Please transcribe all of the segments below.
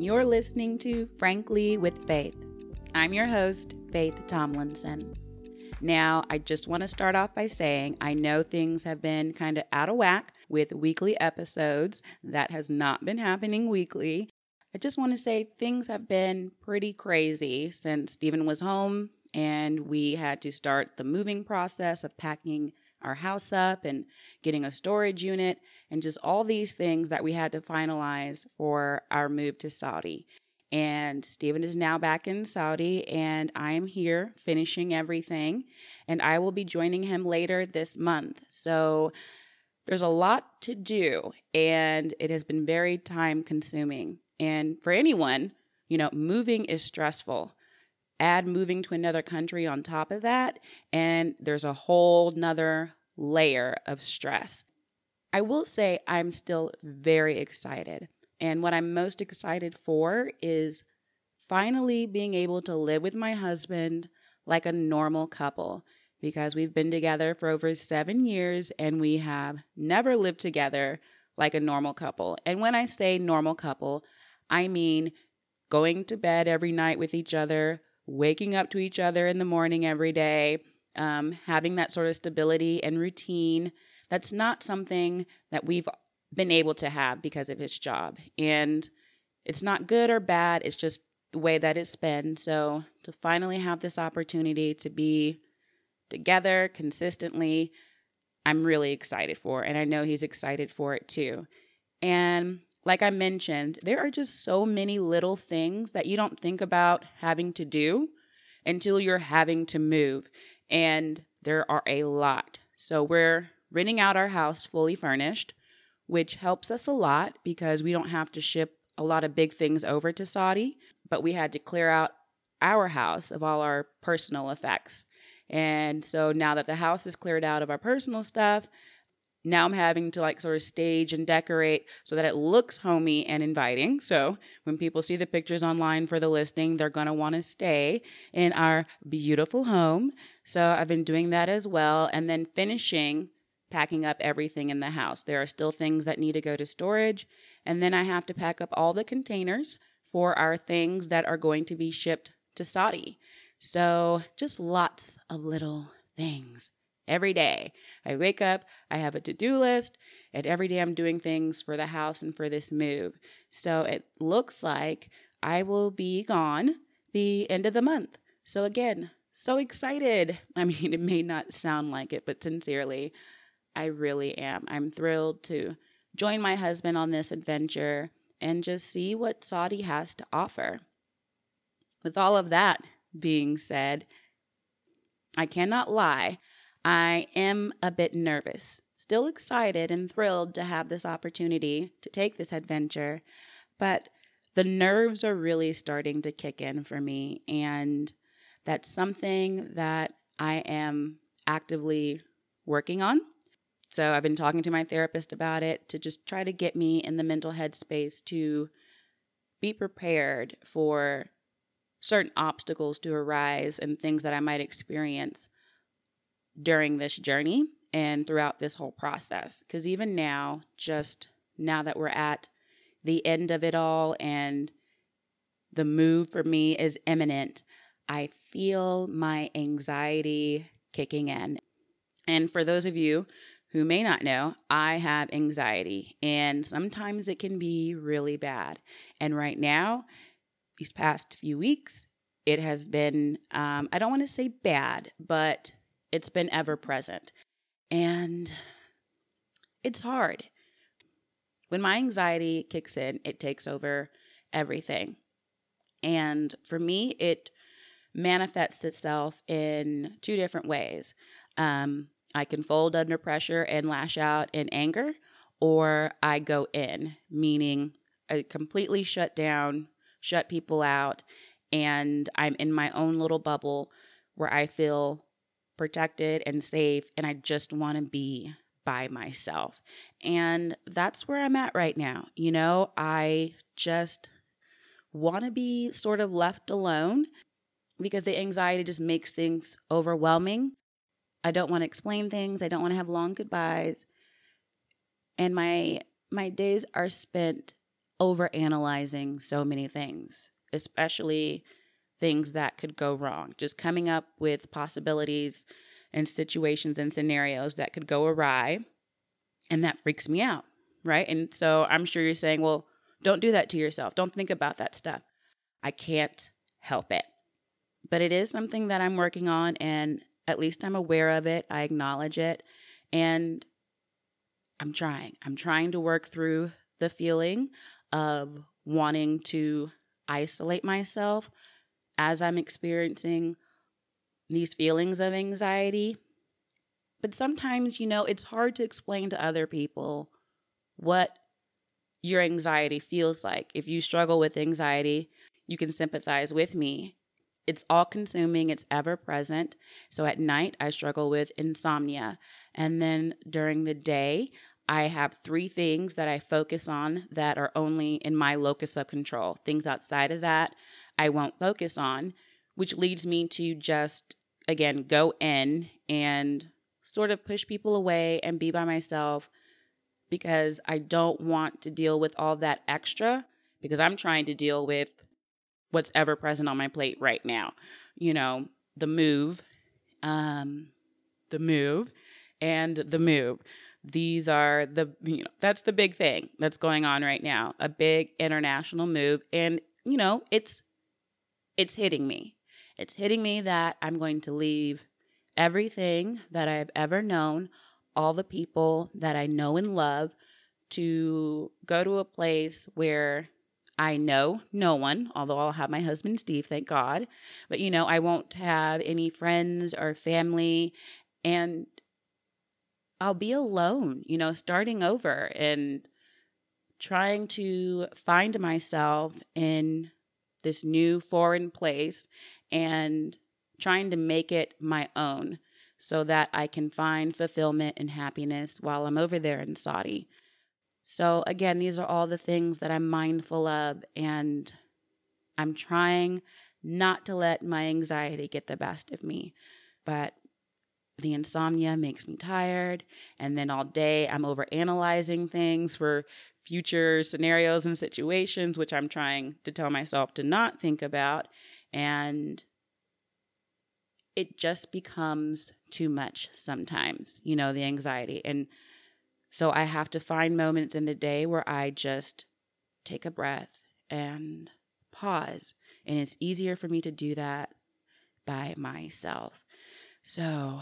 You're listening to Frankly with Faith. I'm your host, Faith Tomlinson. Now, I just want to start off by saying I know things have been kind of out of whack with weekly episodes. That has not been happening weekly. I just want to say things have been pretty crazy since Stephen was home and we had to start the moving process of packing our house up and getting a storage unit and just all these things that we had to finalize for our move to Saudi. And Stephen is now back in Saudi, and I am here finishing everything. And I will be joining him later this month. So there's a lot to do, and it has been very time consuming. And for anyone, you know, moving is stressful. Add moving to another country on top of that, and there's a whole nother layer of stress. I will say I'm still very excited. And what I'm most excited for is finally being able to live with my husband like a normal couple because we've been together for over seven years and we have never lived together like a normal couple. And when I say normal couple, I mean going to bed every night with each other, waking up to each other in the morning every day, um, having that sort of stability and routine. That's not something that we've been able to have because of his job. And it's not good or bad, it's just the way that it's been. So to finally have this opportunity to be together consistently, I'm really excited for. And I know he's excited for it too. And like I mentioned, there are just so many little things that you don't think about having to do until you're having to move. And there are a lot. So we're renting out our house fully furnished, which helps us a lot because we don't have to ship a lot of big things over to Saudi, but we had to clear out our house of all our personal effects. And so now that the house is cleared out of our personal stuff, now I'm having to like sort of stage and decorate so that it looks homey and inviting. So when people see the pictures online for the listing, they're want to stay in our beautiful home. So I've been doing that as well. And then finishing packing up everything in the house. There are still things that need to go to storage. And then I have to pack up all the containers for our things that are going to be shipped to Saudi. So just lots of little things every day. I wake up, I have a to do list, and every day I'm doing things for the house and for this move. So it looks like I will be gone the end of the month. So again, so excited. I mean, it may not sound like it, but sincerely, I really am. I'm thrilled to join my husband on this adventure and just see what Saudi has to offer. With all of that being said, I cannot lie. I am a bit nervous, still excited and thrilled to have this opportunity to take this adventure, but the nerves are really starting to kick in for me. And that's something that I am actively working on. So I've been talking to my therapist about it to just try to get me in the mental headspace to be prepared for certain obstacles to arise and things that I might experience during this journey and throughout this whole process. Because even now, just now that we're at the end of it all and the move for me is imminent, I feel my anxiety kicking in. And for those of you who may not know, I have anxiety, and sometimes it can be really bad. And right now, these past few weeks, it has been, um, I don't want to say bad, but it's been ever present. And it's hard. When my anxiety kicks in, it takes over everything. And for me, it manifests itself in two different ways. Um, I can fold under pressure and lash out in anger, or I go in, meaning I completely shut down, shut people out, and I'm in my own little bubble where I feel protected and safe, and I just want to be by myself. And that's where I'm at right now. You know, I just want to be sort of left alone because the anxiety just makes things overwhelming. I don't want to explain things. I don't want to have long goodbyes. And my my days are spent over analyzing so many things, especially things that could go wrong. Just coming up with possibilities and situations and scenarios that could go awry. And that freaks me out. Right. And so I'm sure you're saying, well, don't do that to yourself. Don't think about that stuff. I can't help it. But it is something that I'm working on, and at least I'm aware of it. I acknowledge it. And I'm trying. I'm trying to work through the feeling of wanting to isolate myself as I'm experiencing these feelings of anxiety. But sometimes, you know, it's hard to explain to other people what your anxiety feels like. If you struggle with anxiety, you can sympathize with me. It's all consuming, it's ever present. So at night, I struggle with insomnia. And then during the day, I have three things that I focus on that are only in my locus of control. Things outside of that, I won't focus on, which leads me to just, again, go in and sort of push people away and be by myself because I don't want to deal with all that extra because I'm trying to deal with what's ever present on my plate right now. You know, the move, um, the move, and the move. These are the, you know, that's the big thing that's going on right now. A big international move. And, you know, it's, it's hitting me. It's hitting me that I'm going to leave everything that I've ever known all the people that I know and love to go to a place where I know no one, although I'll have my husband Steve, thank God. But you know, I won't have any friends or family and I'll be alone, you know, starting over and trying to find myself in this new foreign place and trying to make it my own so that I can find fulfillment and happiness while I'm over there in Saudi. So, again, these are all the things that I'm mindful of, and I'm trying not to let my anxiety get the best of me. But the insomnia makes me tired, and then all day I'm over analyzing things for future scenarios and situations, which I'm trying to tell myself to not think about. And it just becomes too much sometimes, you know, the anxiety. And so I have to find moments in the day where I just take a breath and pause. And it's easier for me to do that by myself. So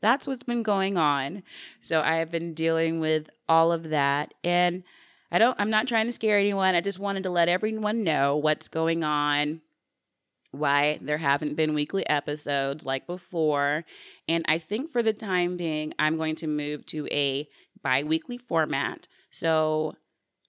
that's what's been going on. So I have been dealing with all of that. And I don't, I'm not trying to scare anyone. I just wanted to let everyone know what's going on why there haven't been weekly episodes like before. And I think for the time being, I'm going to move to a bi weekly format. So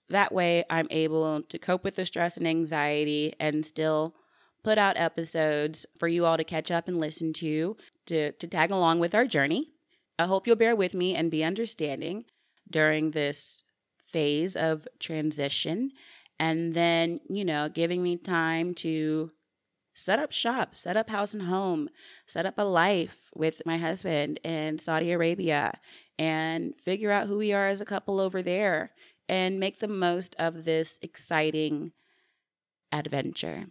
that way I'm able to cope with the stress and anxiety and still put out episodes for you all to catch up and listen to, to, to tag along with our journey. I hope you'll bear with me and be understanding during this phase of transition. And then, you know, giving me time to set up shop, set up house and home, set up a life with my husband in Saudi Arabia, and figure out who we are as a couple over there and make the most of this exciting adventure.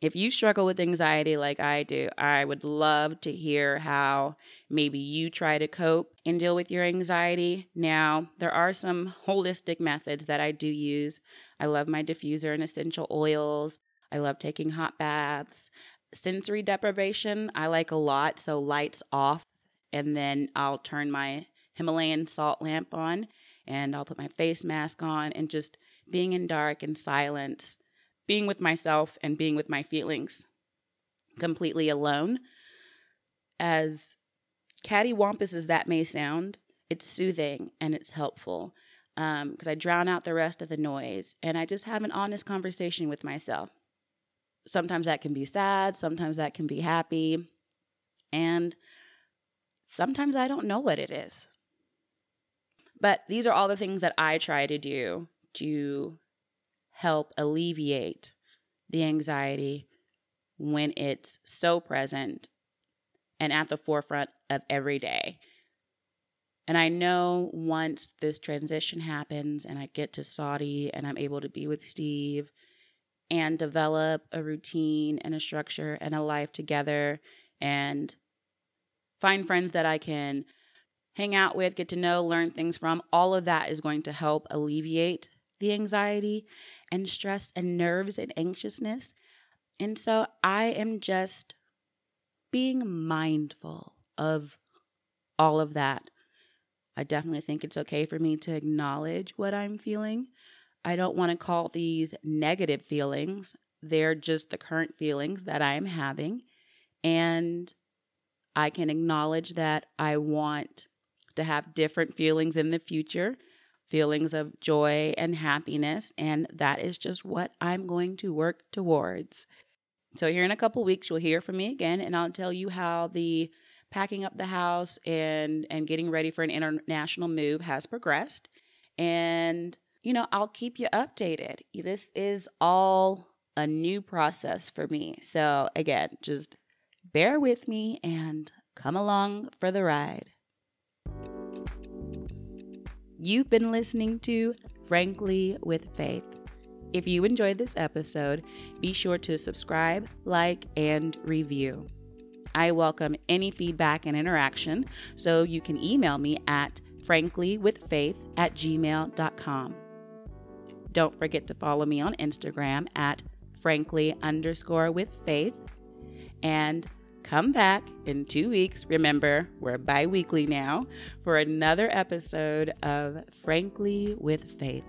If you struggle with anxiety like I do, I would love to hear how maybe you try to cope and deal with your anxiety. Now, there are some holistic methods that I do use. I love my diffuser and essential oils. I love taking hot baths. Sensory deprivation, I like a lot. So lights off, and then I'll turn my Himalayan salt lamp on and I'll put my face mask on and just being in dark and silence, being with myself and being with my feelings completely alone. As cattywampus as that may sound, it's soothing and it's helpful because um, I drown out the rest of the noise and I just have an honest conversation with myself sometimes that can be sad, sometimes that can be happy, and sometimes I don't know what it is. But these are all the things that I try to do to help alleviate the anxiety when it's so present and at the forefront of every day. And I know once this transition happens and I get to Saudi and I'm able to be with Steve and develop a routine and a structure and a life together and find friends that I can hang out with, get to know, learn things from, all of that is going to help alleviate the anxiety and stress and nerves and anxiousness. And so I am just being mindful of all of that. I definitely think it's okay for me to acknowledge what I'm feeling. I don't want to call these negative feelings. They're just the current feelings that I'm having. And I can acknowledge that I want to have different feelings in the future, feelings of joy and happiness. And that is just what I'm going to work towards. So, here in a couple weeks, you'll hear from me again, and I'll tell you how the packing up the house and and getting ready for an international move has progressed and you know i'll keep you updated. This is all a new process for me. So again just bear with me and come along for the ride. You've been listening to frankly with faith. If you enjoyed this episode be sure to subscribe like and review. I welcome any feedback and interaction, so you can email me at franklywithfaith at gmail.com. Don't forget to follow me on Instagram at frankly underscore with faith. And come back in two weeks. Remember, we're bi weekly now for another episode of Frankly with Faith.